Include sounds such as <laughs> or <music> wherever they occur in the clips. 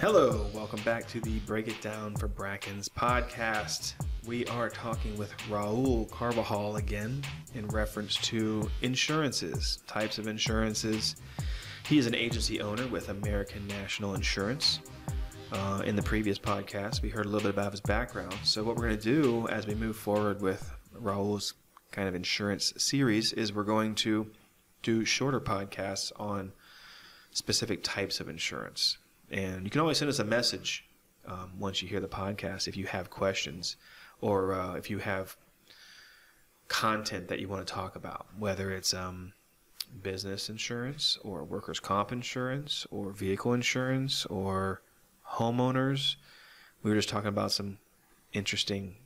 Hello, welcome back to the Break It Down for Brackens podcast. We are talking with Raul Carvajal again in reference to insurances, types of insurances. He is an agency owner with American National Insurance. Uh, in the previous podcast, we heard a little bit about his background. So, what we're going to do as we move forward with Raul's kind of insurance series is we're going to do shorter podcasts on specific types of insurance. And you can always send us a message um, once you hear the podcast if you have questions or uh, if you have content that you want to talk about, whether it's um, business insurance or workers' comp insurance or vehicle insurance or homeowners. We were just talking about some interesting,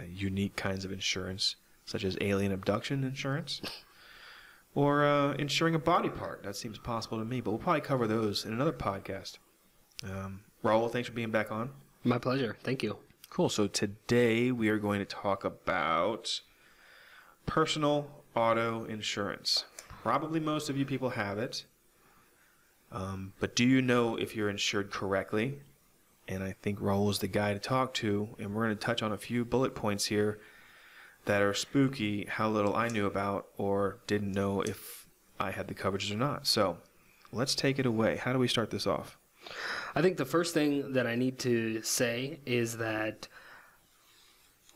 uh, unique kinds of insurance, such as alien abduction insurance or uh, insuring a body part. That seems possible to me, but we'll probably cover those in another podcast. Um, Raul, thanks for being back on. My pleasure. Thank you. Cool. So today we are going to talk about personal auto insurance. Probably most of you people have it. Um, but do you know if you're insured correctly? And I think Raul is the guy to talk to. And we're going to touch on a few bullet points here that are spooky, how little I knew about or didn't know if I had the coverages or not. So let's take it away. How do we start this off? I think the first thing that I need to say is that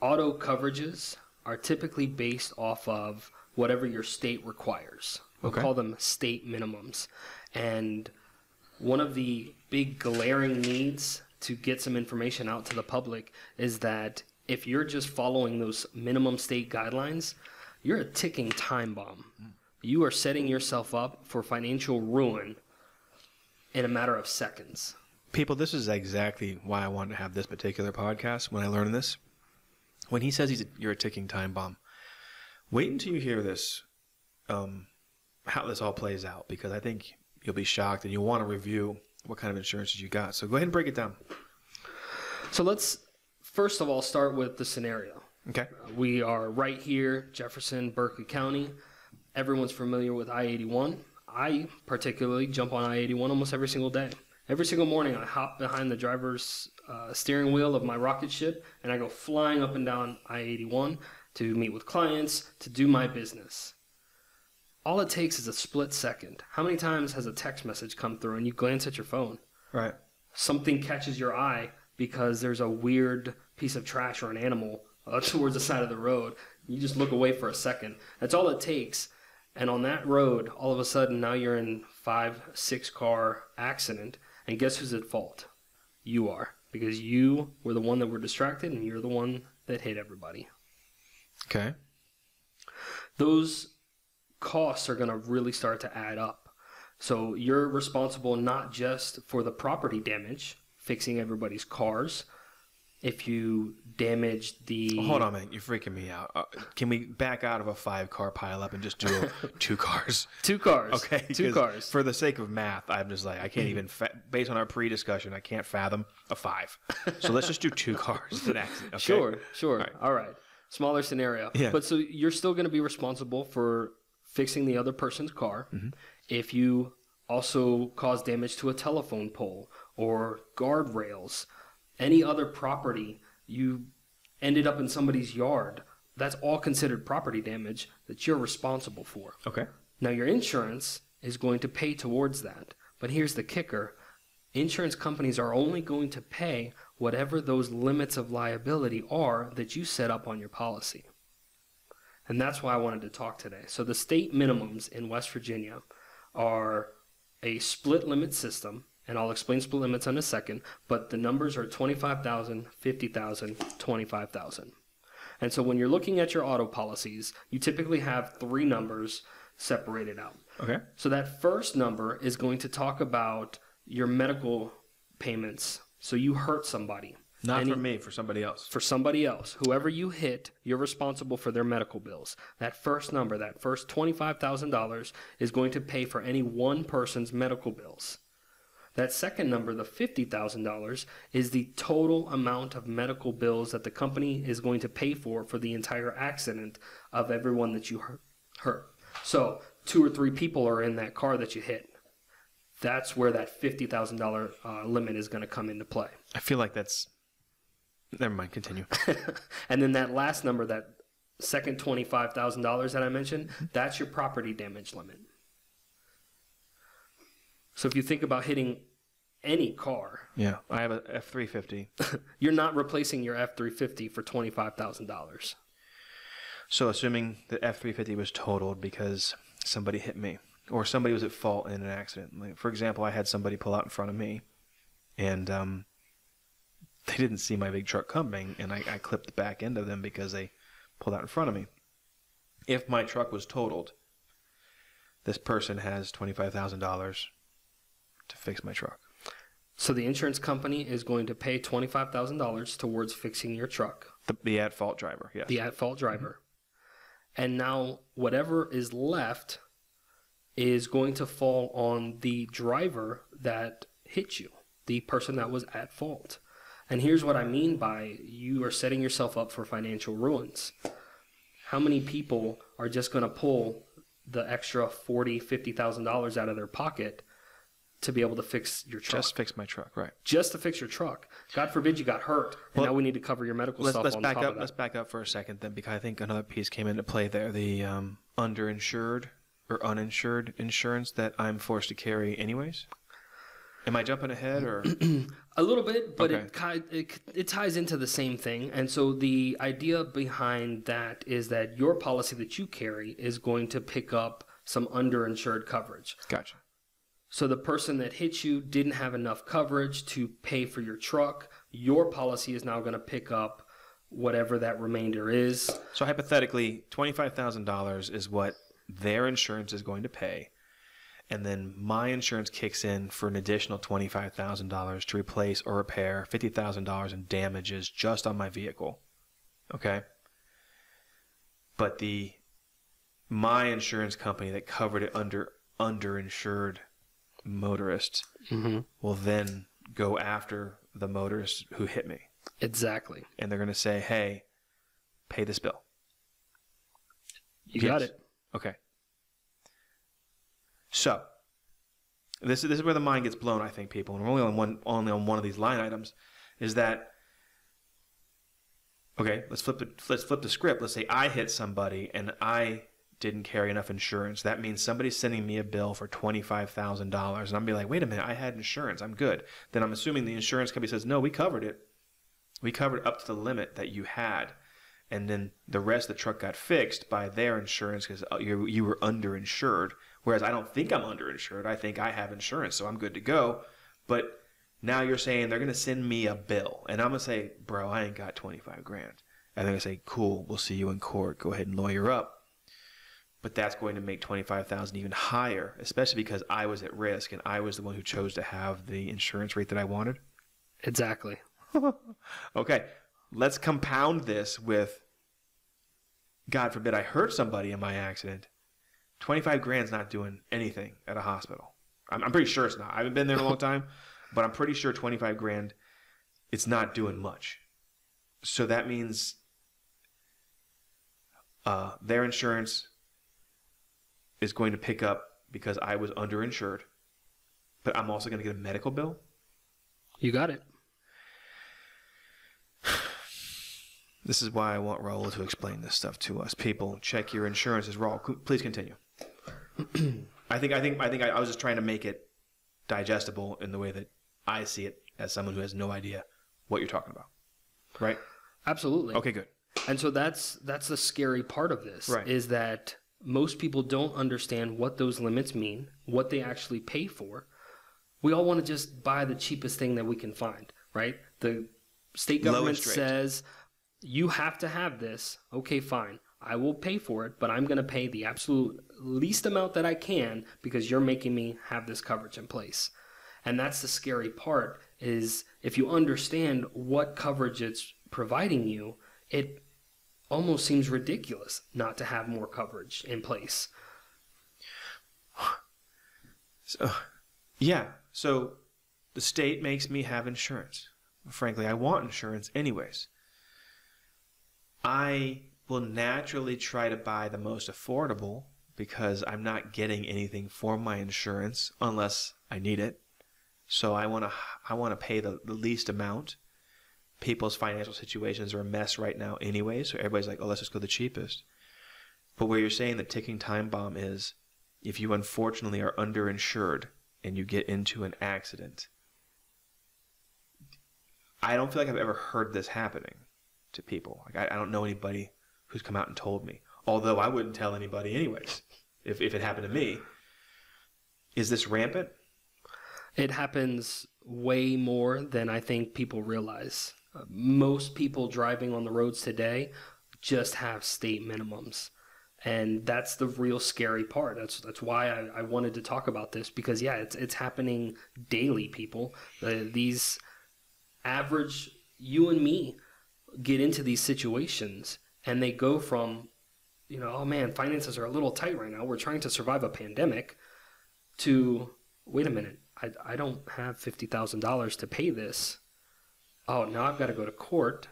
auto coverages are typically based off of whatever your state requires. We Okay. call them state minimums. And one of the big glaring needs to get some information out to the public is that if you're just following those minimum state guidelines, you're a ticking time bomb. You are setting yourself up for financial ruin in a matter of seconds. People, this is exactly why I wanted to have this particular podcast when I learned this. When he says he's a, you're a ticking time bomb, wait until you hear this, um, how this all plays out, because I think you'll be shocked and you'll want to review what kind of insurances you got. So go ahead and break it down. So let's first of all start with the scenario. Okay. We are right here, Jefferson, Berkeley County. Everyone's familiar with I 81. I particularly jump on I 81 almost every single day. Every single morning, I hop behind the driver's uh, steering wheel of my rocket ship and I go flying up and down I 81 to meet with clients, to do my business. All it takes is a split second. How many times has a text message come through and you glance at your phone? Right. something catches your eye because there's a weird piece of trash or an animal uh, <laughs> towards the side of the road. You just look away for a second. That's all it takes. And on that road, all of a sudden, now you're in five, six car accident. And guess who's at fault? You are, because you were the one that were distracted, and you're the one that hit everybody. Okay. Those costs are going to really start to add up. So you're responsible not just for the property damage, fixing everybody's cars. If you damage the Hold on, man. You're freaking me out. Uh, can we back out of a five car pileup and just do <laughs> two cars? two cars, Okay. two cars. For the sake of math, I'm just like, I can't even, fa- based on our pre discussion, I can't fathom a five. So let's just do two cars. An accident. Okay? Sure, sure. right. All right. Smaller scenario. Yeah. But so you're still going to be responsible for fixing the other person's car. If you also cause damage to a telephone pole or guardrails, any other property you ended up in somebody's yard, that's all considered property damage that you're responsible for. Okay. Now, your insurance is going to pay towards that. But here's the kicker insurance companies are only going to pay whatever those limits of liability are that you set up on your policy. And that's why I wanted to talk today. So, the state minimums in West Virginia are a split limit system, and I'll explain split limits in a second, but the numbers are 25,000, 50,000, 25,000. And so when you're looking at your auto policies, you typically have three numbers separated out. Okay. So that first number is going to talk about your medical payments. So you hurt somebody. Not Any- for me, for somebody else. for somebody else, whoever you hit, you're responsible for their medical bills. That first number, that first $25,000 is going to pay for any one person's medical bills. That second number, the $50,000, is the total amount of medical bills that the company is going to pay for for the entire accident of everyone that you hurt. So, two or three people are in that car that you hit. That's where that fifty thousand thousand dollar uh, limit is going to come into play. I feel like that's. Never mind. Continue. <laughs> and then that last number, that second twenty five thousand dollars that I mentioned, Mm-hmm. that's your property damage limit. So if you think about hitting any car, yeah, I have a F three fifty. <laughs> you're not replacing your F three fifty for twenty five thousand dollars. So assuming the F three fifty was totaled because somebody hit me or somebody was at fault in an accident. Like, for example, I had somebody pull out in front of me, and um, they didn't see my big truck coming, and I, I clipped the back end of them because they pulled out in front of me. If my truck was totaled, this person has twenty five thousand dollars to fix my truck. So the insurance company is going to pay twenty five thousand dollars towards fixing your truck, The, the at fault driver, yes. the at fault driver, and now whatever is left is going to fall on the driver that hit you, the person that was at fault. And here's what I mean by you are setting yourself up for financial ruins. How many people are just going to pull the extra forty, fifty thousand dollars out of their pocket to be able to fix your truck? Just fix my truck, right? just to fix your truck. God forbid you got hurt, and Well, now we need to cover your medical Let's stuff let's on back top up. of that. Let's back up for a second then, because I think another piece came into play there: the um, underinsured or uninsured insurance that I'm forced to carry anyways. Am I jumping ahead or? <clears throat> A little bit, but Okay. it, it it ties into the same thing. And so the idea behind that is that your policy that you carry is going to pick up some underinsured coverage. gotcha. So the person that hit you didn't have enough coverage to pay for your truck. Your policy is now going to pick up whatever that remainder is. So hypothetically, twenty-five thousand dollars is what their insurance is going to pay, and then my insurance kicks in for an additional twenty-five thousand dollars to replace or repair fifty thousand dollars in damages just on my vehicle. Okay. But the my insurance company that covered it under underinsured motorist Mm-hmm. will then go after the motorist who hit me, Exactly. and they're going to say, "Hey, pay this bill." You got it. Okay. So this is this is where the mind gets blown. I think people, and we're only on one only on one of these line items, is that okay? Let's flip the let's flip the script. Let's say I hit somebody and I didn't carry enough insurance. That means somebody's sending me a bill for twenty five thousand dollars, and I'm going to be like, wait a minute, I had insurance, I'm good. Then I'm assuming the insurance company says, no, we covered it. We covered up to the limit that you had and then the rest of the truck got fixed by their insurance because uh, you you were underinsured. Whereas I don't think I'm underinsured. I think I have insurance, so I'm good to go. But now you're saying they're gonna send me a bill, and I'm gonna say, bro, I ain't got 25 grand. And they're gonna say, cool, we'll see you in court. Go ahead and lawyer up. But that's going to make 25,000 even higher, especially because I was at risk and I was the one who chose to have the insurance rate that I wanted. Exactly. <laughs> Okay, let's compound this with God forbid I hurt somebody in my accident. 25 grand's not doing anything at a hospital. I'm, I'm pretty sure it's not. I haven't been there in a long <laughs> time, but I'm pretty sure 25 grand, it's not doing much. So that means uh, their insurance is going to pick up because I was underinsured, but I'm also going to get a medical bill. You got it. <sighs> This is why I want Raul to explain this stuff to us. People, check your insurances. Raul, please continue. <clears throat> I think I think I think I, I was just trying to make it digestible in the way that I see it as someone who has no idea what you're talking about. Right? Absolutely. Okay, good. And so that's that's the scary part of this Right. is that most people don't understand what those limits mean, what they actually pay for. We all want to just buy the cheapest thing that we can find, right? The state government says you have to have this. Okay, fine. I will pay for it, but I'm going to pay the absolute least amount that I can because you're making me have this coverage in place. And that's the scary part is if you understand what coverage it's providing you, it almost seems ridiculous not to have more coverage in place. So, yeah. So the state makes me have insurance. Frankly, I want insurance anyways. I will naturally try to buy the most affordable because I'm not getting anything for my insurance unless I need it. So I want to I want to pay the, the least amount. People's financial situations are a mess right now anyway, so everybody's like, "Oh, let's just go the cheapest." But where you're saying the ticking time bomb is if you unfortunately are underinsured and you get into an accident. I don't feel like I've ever heard this happening to people. Like I, I don't know anybody who's come out and told me. Although I wouldn't tell anybody anyways if, if it happened to me. Is this rampant? It happens way more than I think people realize. Most people driving on the roads today just have state minimums. And that's the real scary part. That's that's why I, I wanted to talk about this because yeah, it's it's happening daily. People, uh, these average you and me get into these situations, and they go from, you know, oh man, finances are a little tight right now. We're trying to survive a pandemic. To wait a minute, I I don't have fifty thousand dollars to pay this. Oh, now I've got to go to court.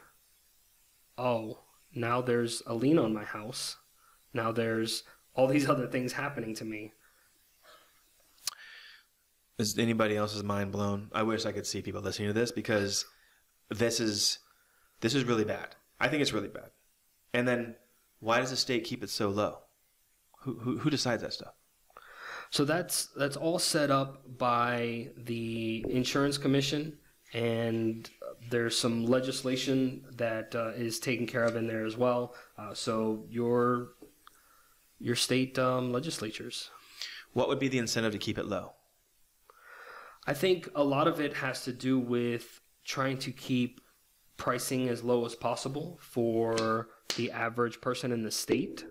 Oh, now there's a lien on my house now there's all these other things happening to me. Is anybody else's mind blown? I wish I could see people listening to this because this is this is really bad. I think it's really bad. And then why does the state keep it so low? Who who, who decides that stuff? So that's that's all set up by the insurance commission, and there's some legislation that uh, is taken care of in there as well. Uh, so your your state um, legislatures. What would be the incentive to keep it low? I think a lot of it has to do with trying to keep pricing as low as possible for the average person in the state.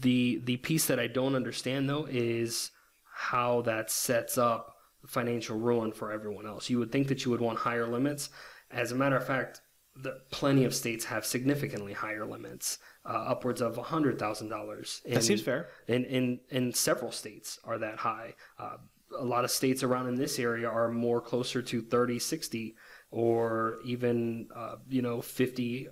The the piece that I don't understand though is how that sets up financial ruin for everyone else. You would think that you would want higher limits. As a matter of fact, the, plenty of states have significantly higher limits uh, upwards of $100,000. That seems fair. In, in, in several states are that high. Uh, a lot of states around in this area are more closer to 30, 60, or even, uh, you know, 50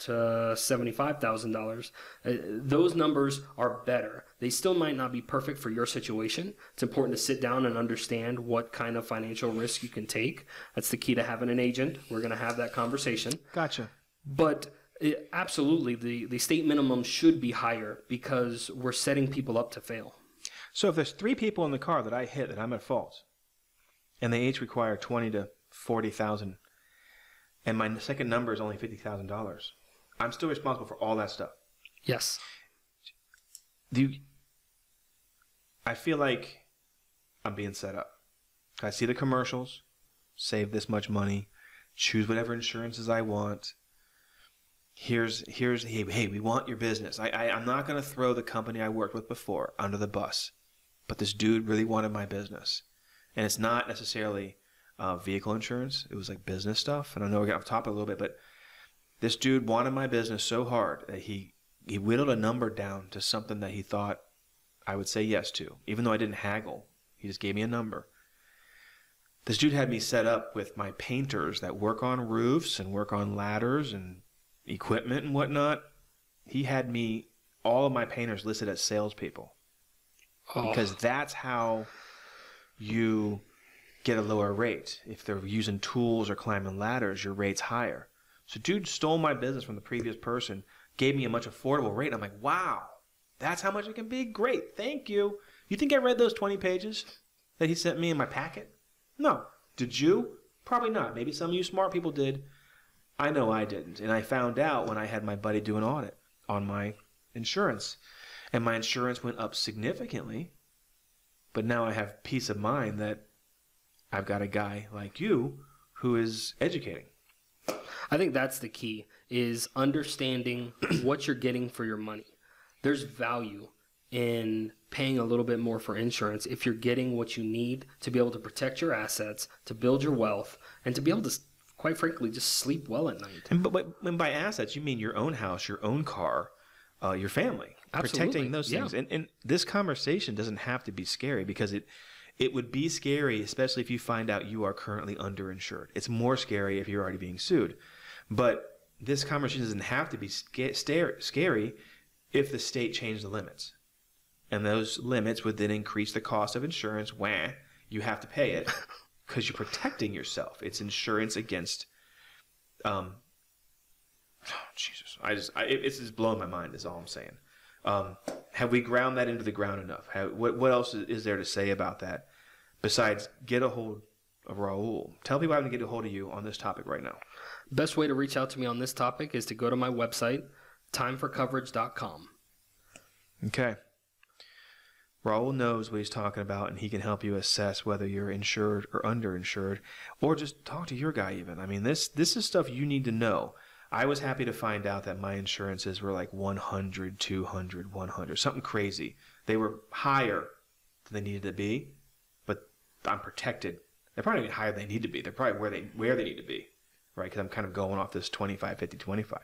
to $75,000. Uh, those numbers are better. They still might not be perfect for your situation. It's important to sit down and understand what kind of financial risk you can take. That's the key to having an agent. We're going to have that conversation. Gotcha. But it, absolutely, the, the state minimum should be higher because we're setting people up to fail. So if there's three people in the car that I hit that I'm at fault, and they each require twenty to forty thousand, and my second number is only fifty thousand dollars, I'm still responsible for all that stuff. Yes. Do you, I feel like I'm being set up. I see the commercials, save this much money, choose whatever insurances I want, here's here's hey, hey we want your business I, I i'm not going to throw the company i worked with before under the bus but this dude really wanted my business and it's not necessarily uh, vehicle insurance it was like business stuff and i know we're getting off topic a little bit but this dude wanted my business so hard that he he whittled a number down to something that he thought i would say yes to even though i didn't haggle he just gave me a number this dude had me set up with my painters that work on roofs and work on ladders and equipment and whatnot, he had me all of my painters listed as salespeople oh. because that's how you get a lower rate. If they're using tools or climbing ladders, your rate's higher. So, dude stole my business from the previous person, gave me a much affordable rate. I'm like, wow, that's how much it can be. Great, thank you. You think I read those 20 pages that he sent me in my packet? No. Did you? Probably not. Maybe some of you smart people did. I know I didn't. And I found out when I had my buddy do an audit on my insurance. And my insurance went up significantly. But now I have peace of mind that I've got a guy like you who is educating. I think that's the key is understanding <clears throat> what you're getting for your money. There's value in paying a little bit more for insurance if you're getting what you need to be able to protect your assets, to build your wealth, and to be able to quite frankly, just sleep well at night. And but, when by assets, you mean your own house, your own car, uh, your family, Absolutely. protecting those things. Yeah. And, and this conversation doesn't have to be scary because it it would be scary, especially if you find out you are currently underinsured. It's more scary if you're already being sued. But this conversation doesn't have to be sca- scary if the state changed the limits. and those limits would then increase the cost of insurance. Wah, you have to pay it <laughs> because you're protecting yourself. It's insurance against. Um, oh, Jesus, I just I, it, it's just blowing my mind. Is all I'm saying. Um, have we ground that into the ground enough? Have, what what else is there to say about that besides get a hold of Raul? Tell people i how to get a hold of you on this topic right now. Best way to reach out to me on this topic is to go to my website, timeforcoverage.com. Okay. Raul knows what he's talking about, and he can help you assess whether you're insured or underinsured, or just talk to your guy. Even I mean, this this is stuff you need to know. I was happy to find out that my insurances were like 100, 200, 100, something crazy. They were higher than they needed to be, but I'm protected. They're probably even higher than they need to be. They're probably where they where they need to be, right? Because I'm kind of going off this 25, 50, 25.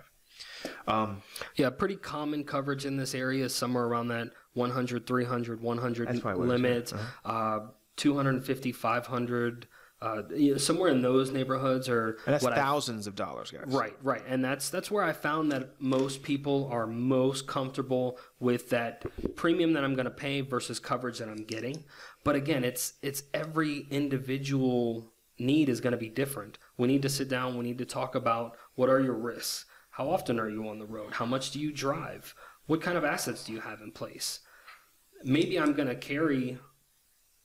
Um, yeah, pretty common coverage in this area is somewhere around that 100, 300, 100 limit, uh-huh. uh, 250, 500. Uh, you know, somewhere in those neighborhoods or and that's thousands I, of dollars, guys. Right, right, and that's that's where I found that most people are most comfortable with that premium that I'm going to pay versus coverage that I'm getting. But again, it's it's every individual need is going to be different. We need to sit down. We need to talk about what are your risks. How often are you on the road? How much do you drive? What kind of assets do you have in place? Maybe I'm going to carry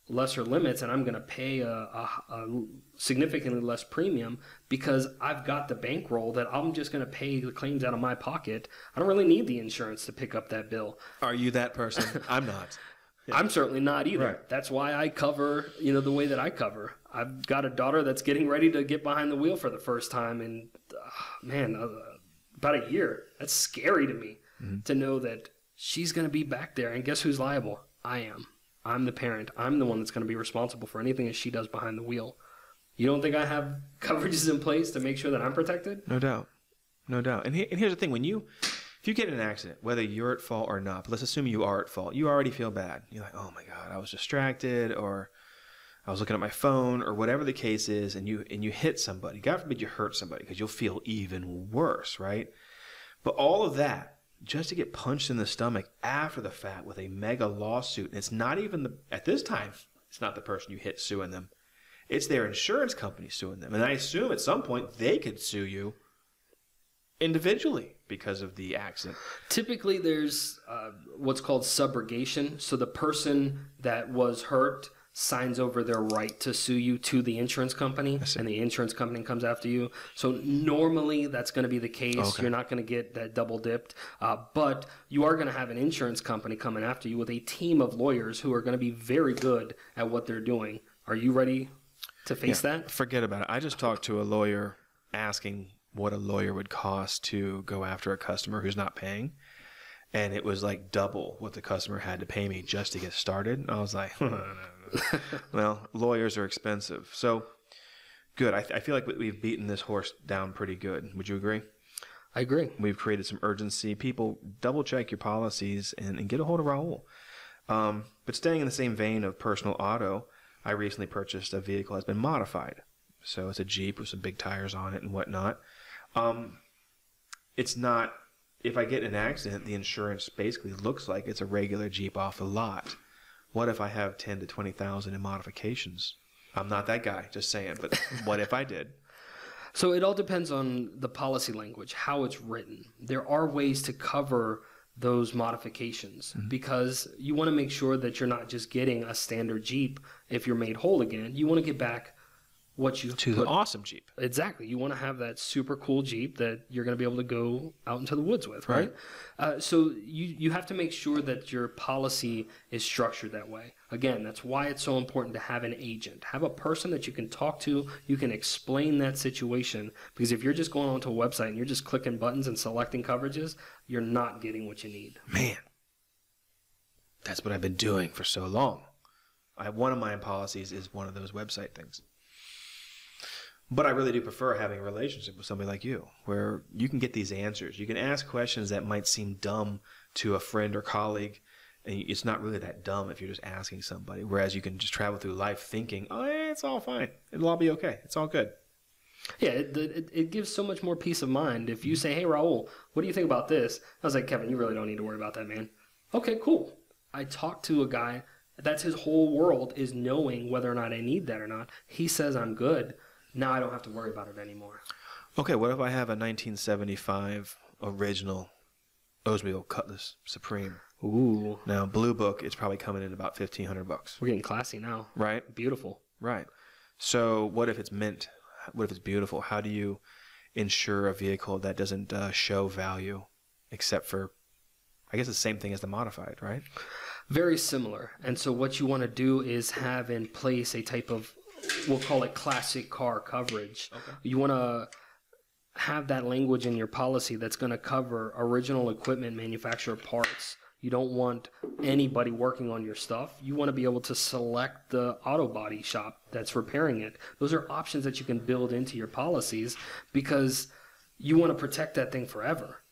lesser limits and I'm going to pay a, a, a, significantly less premium because I've got the bankroll that I'm just going to pay the claims out of my pocket. I don't really need the insurance to pick up that bill. Are you that person? <laughs> I'm not. Yeah. I'm certainly not either. Right. That's why I cover, you know, the way that I cover. I've got a daughter that's getting ready to get behind the wheel for the first time, and uh, man, uh, about a year. That's scary to me mm-hmm. to know that she's going to be back there. And guess who's liable? I am. I'm the parent. I'm the one that's going to be responsible for anything that she does behind the wheel. You don't think I have <laughs> coverages in place to make sure that I'm protected? No doubt. No doubt. And, he, and here's the thing when you. If you get in an accident, whether you're at fault or not, but let's assume you are at fault, you already feel bad. You're like, oh my God, I was distracted, or I was looking at my phone or whatever the case is, and you and you hit somebody. God forbid you hurt somebody because you'll feel even worse, right? But all of that just to get punched in the stomach after the fact with a mega lawsuit, and it's not even the at this time it's not the person you hit suing them, it's their insurance company suing them, and I assume at some point they could sue you individually because of the accident. Typically, there's uh, what's called subrogation. So the person that was hurt signs over their right to sue you to the insurance company and the insurance company comes after you. So normally that's going to be the case. Okay. you're not going to get that double dipped. Uh, but you are going to have an insurance company coming after you with a team of lawyers who are going to be very good at what they're doing. Are you ready to face yeah, that? forget about it. I just talked to a lawyer asking what a lawyer would cost to go after a customer who's not paying and it was like double what the customer had to pay me just to get started. And I was like, <laughs> well, lawyers are expensive. So good. I, I feel like we've beaten this horse down pretty good. Would you agree? I agree. We've created some urgency. People, double check your policies and, and get a hold of Raul. Um, but staying in the same vein of personal auto, I recently purchased a vehicle that's been modified. So it's a Jeep with some big tires on it and whatnot. Um, it's not if I get in an accident, the insurance basically looks like it's a regular Jeep off the lot. What if I have ten to twenty thousand in modifications? I'm not that guy, just saying. But <laughs> what if I did? So it all depends on the policy language, how it's written. There are ways to cover those modifications mm-hmm. because you want to make sure that you're not just getting a standard Jeep if you're made whole again. You want to get back what you to put, the awesome Jeep. Exactly. You want to have that super cool Jeep that you're going to be able to go out into the woods with, right? right. Uh, so you you have to make sure that your policy is structured that way. Again, that's why it's so important to have an agent. Have a person that you can talk to. You can explain that situation because if you're just going onto a website and you're just clicking buttons and selecting coverages, you're not getting what you need. Man, that's what I've been doing for so long. I, one of my policies is one of those website things. But I really do prefer having a relationship with somebody like you, where you can get these answers. You can ask questions that might seem dumb to a friend or colleague, and it's not really that dumb if you're just asking somebody. Whereas you can just travel through life thinking, "Oh, yeah, it's all fine. It'll all be okay. It's all good." Yeah, it, it, it, gives so much more peace of mind if you say, "Hey, Raul, what do you think about this?" I was like, "Kevin, you really don't need to worry about that, man." Okay, cool. I talked to a guy that's his whole world is knowing whether or not I need that or not. He says I'm good. Now I don't have to worry about it anymore. Okay, what if I have a 1975 original Oldsmobile Cutlass Supreme? Ooh, Now, Blue Book, it's probably coming in about 1500 bucks, we're getting classy now. right? Beautiful. Right. So, what if it's mint? What if it's beautiful? How do you insure a vehicle that doesn't uh, show value except for, I guess, the same thing as the modified, right? Very similar. And so what you want to do is have in place a type of we'll call it classic car coverage. Okay. You want to have that language in your policy that's going to cover original equipment manufacturer parts. You don't want anybody working on your stuff. You want to be able to select the auto body shop that's repairing it. Those are options that you can build into your policies because you want to protect that thing forever.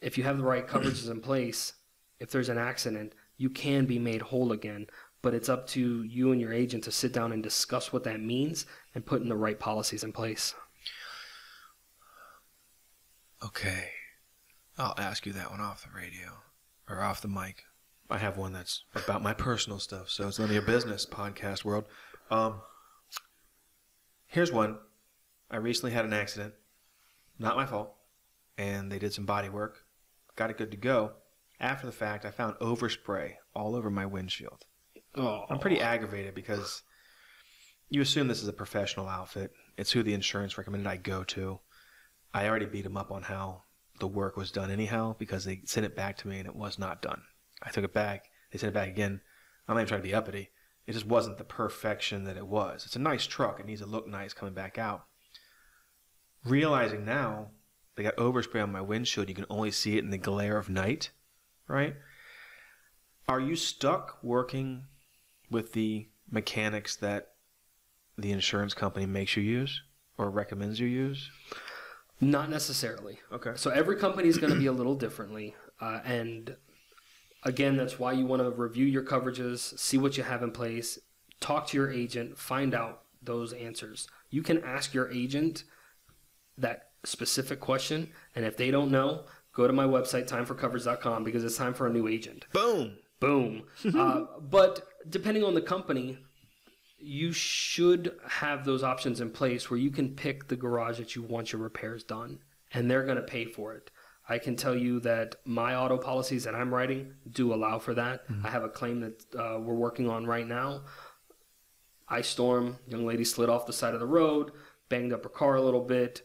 If you have the right coverages in place, if there's an accident, you can be made whole again. But it's up to you and your agent to sit down and discuss what that means and put in the right policies in place. Okay. I'll ask you that one off the radio or off the mic. I have one that's about my personal stuff, so it's none of your business, podcast world. Um, here's one. I recently had an accident. Not my fault. And they did some body work. Got it good to go. After the fact, I found overspray all over my windshield. Oh, I'm pretty aggravated because you assume this is a professional outfit. It's who the insurance recommended I go to. I already beat them up on how the work was done anyhow because they sent it back to me and it was not done. I took it back. They sent it back again. I'm not even trying to be uppity. It just wasn't the perfection that it was. It's a nice truck. It needs to look nice coming back out. Realizing now they got overspray on my windshield. You can only see it in the glare of night, right? Are you stuck working with the mechanics that the insurance company makes you use or recommends you use? not necessarily. Okay. So every company is going to be a little differently, uh, and again, that's why you want to review your coverages, see what you have in place, talk to your agent, find out those answers. You can ask your agent that specific question, and if they don't know, go to my website timeforcoverage.com because it's time for a new agent. Boom. Boom. <laughs> uh, but depending on the company, you should have those options in place where you can pick the garage that you want your repairs done, and they're going to pay for it. I can tell you that my auto policies that I'm writing do allow for that. I have a claim that uh, we're working on right now. Ice storm, young lady slid off the side of the road, banged up her car a little bit.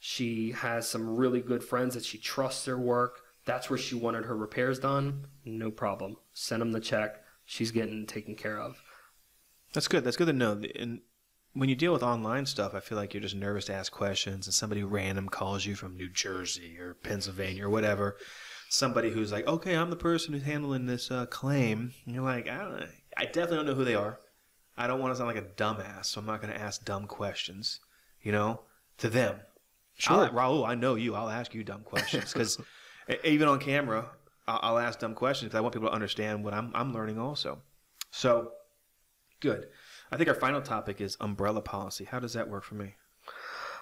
She has some really good friends that she trusts their work. That's where she wanted her repairs done. No problem. Send them the check. She's getting taken care of. That's good. That's good to know. And when you deal with online stuff, I feel like you're just nervous to ask questions, and somebody random calls you from New Jersey or Pennsylvania or whatever. Somebody who's like, "Okay, I'm the person who's handling this uh, claim." And you're like, I don't. I definitely don't know who they are. I don't want to sound like a dumbass, so I'm not going to ask dumb questions. You know, to them. Sure. I'll, Raul, I know you. I'll ask you dumb questions because <laughs> even on camera, I'll, ask dumb questions because I want people to understand what I'm I'm learning also. So, good. I think our final topic is umbrella policy. How does that work for me?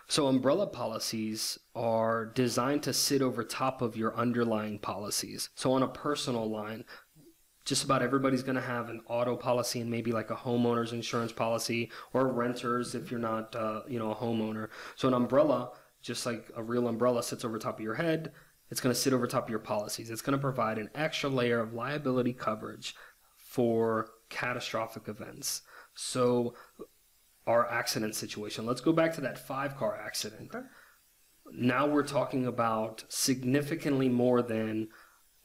So, umbrella policies are designed to sit over top of your underlying policies. So, on a personal line, just about everybody's going to have an auto policy and maybe like a homeowner's insurance policy or renters if you're not, uh, you know, a homeowner. So, an umbrella, just like a real umbrella, sits over top of your head. It's going to sit over top of your policies. It's going to provide an extra layer of liability coverage for catastrophic events. So, our accident situation. Let's go back to that five car accident. Now we're talking about significantly more than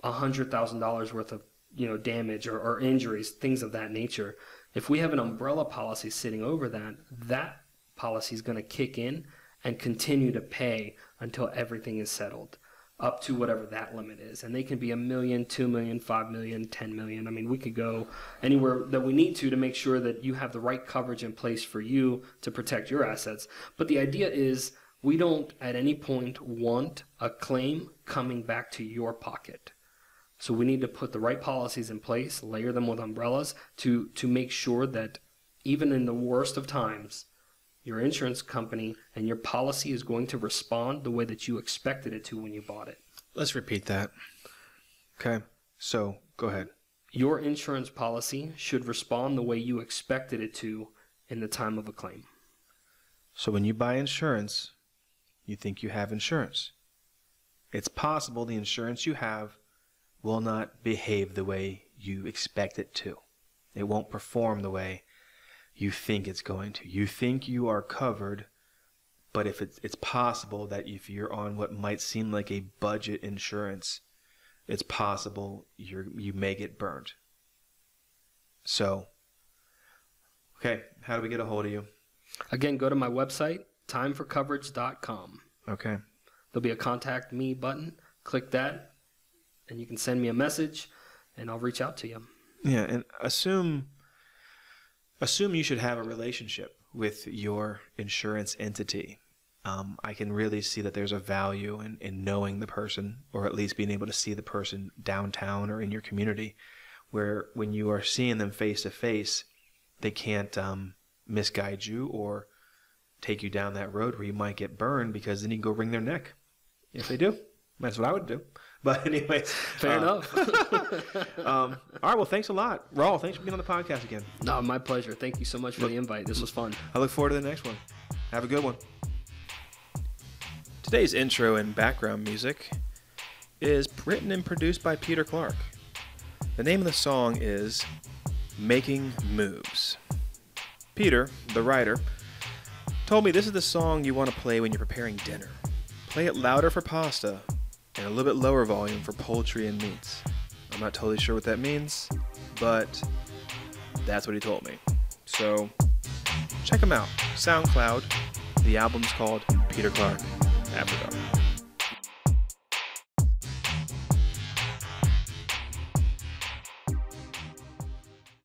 $100,000 worth of you know damage or, or injuries, things of that nature. If we have an umbrella policy sitting over that, that policy is going to kick in and continue to pay until everything is settled up to whatever that limit is. And they can be a million, two million, five million, ten million. I mean, we could go anywhere that we need to to make sure that you have the right coverage in place for you to protect your assets. But the idea is we don't at any point want a claim coming back to your pocket. So we need to put the right policies in place, layer them with umbrellas to to make sure that even in the worst of times, your insurance company and your policy is going to respond the way that you expected it to when you bought it. Let's repeat that. Okay. So go ahead. Your insurance policy should respond the way you expected it to in the time of a claim. So when you buy insurance, you think you have insurance. It's possible the insurance you have will not behave the way you expect it to. It won't perform the way you think it's going to. You think you are covered, but if it's, it's possible that if you're on what might seem like a budget insurance, it's possible you you may get burned. So, okay, how do we get a hold of you? Again, go to my website, timeforcoverage.com. Okay. There'll be a contact me button. Click that, and you can send me a message, and I'll reach out to you. Yeah, and assume assume you should have a relationship with your insurance entity. Um, I can really see that there's a value in, in knowing the person, or at least being able to see the person downtown or in your community, where when you are seeing them face to face, they can't um, misguide you or take you down that road where you might get burned because then you go wring their neck. If they do, that's what I would do. But anyways, Fair uh, enough. <laughs> um, all right. Well, thanks a lot, Raul. Thanks for being on the podcast again. no, my pleasure. Thank you so much for the invite. This was fun. I look forward to the next one. Have a good one. Today's intro and background music is written and produced by Peter Clark. The name of the song is Making Moves. Peter, the writer, told me this is the song you want to play when you're preparing dinner. Play it louder for pasta and a little bit lower volume for poultry and meats. I'm not totally sure what that means, but that's what he told me. So check him out. SoundCloud. The album's called Peter Clark After Dark.